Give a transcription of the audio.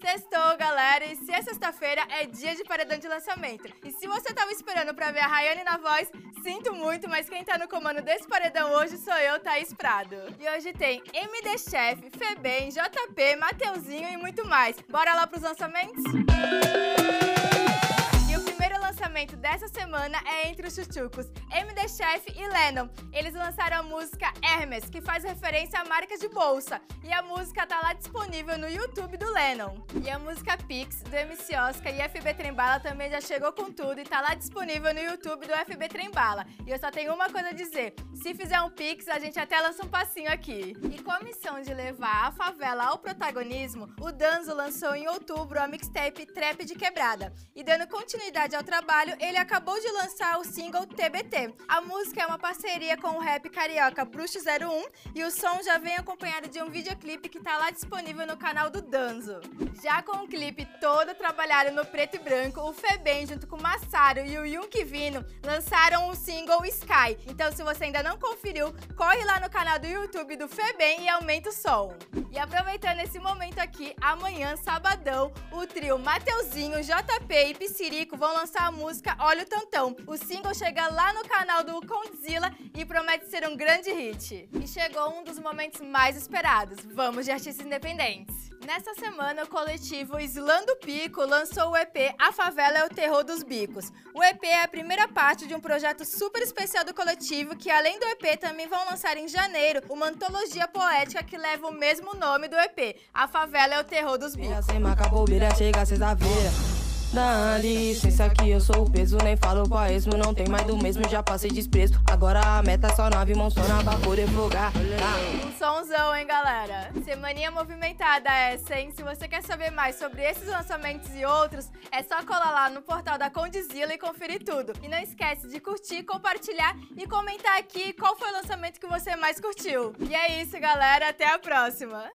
Sextou, galera, e se é sexta-feira é dia de paredão de lançamento. E se você tava esperando pra ver a Rayane na voz, sinto muito, mas quem tá no comando desse paredão hoje sou eu, Thaís Prado. E hoje tem MD Chef, Febem, JP, Mateuzinho e muito mais. Bora lá pros lançamentos? lançamento semana é entre os chuchucos MD Chef e Lennon. Eles lançaram a música Hermes, que faz referência à marca de bolsa. E a música tá lá disponível no YouTube do Lennon. E a música Pix, do MC Oscar e FB Trembala também já chegou com tudo e tá lá disponível no YouTube do FB Trembala. E eu só tenho uma coisa a dizer: se fizer um Pix, a gente até lança um passinho aqui. E com a missão de levar a favela ao protagonismo, o Danzo lançou em outubro a mixtape Trap de Quebrada. E dando continuidade ao trabalho, trabalho, ele acabou de lançar o single TBT. A música é uma parceria com o rap carioca Bruxo 01 e o som já vem acompanhado de um videoclipe que tá lá disponível no canal do Danzo. Já com o clipe todo trabalhado no preto e branco, o Febem junto com o Massaro e o Yun Vino lançaram o single Sky. Então se você ainda não conferiu, corre lá no canal do YouTube do Febem e aumenta o som. E aproveitando esse momento aqui, amanhã, sabadão, o trio Mateuzinho, JP e Piscirico vão lançar a música Olha o Tantão. O single chega lá no canal do Condzilla e promete ser um grande hit. E chegou um dos momentos mais esperados. Vamos de artistas independentes. Nessa semana, o coletivo Islando Pico lançou o EP A Favela é o Terror dos Bicos. O EP é a primeira parte de um projeto super especial do coletivo que, além do EP, também vão lançar em janeiro uma antologia poética que leva o mesmo nome do EP. A Favela é o Terror dos Bicos. Dá licença que eu sou o peso, nem falo pra esmo, não tem mais do mesmo, já passei desprezo. Agora a meta é só nave monsona pra poder fogar. Um somzão, hein, galera? Semaninha movimentada essa, hein? Se você quer saber mais sobre esses lançamentos e outros, é só colar lá no portal da Condizila e conferir tudo. E não esquece de curtir, compartilhar e comentar aqui qual foi o lançamento que você mais curtiu. E é isso, galera. Até a próxima!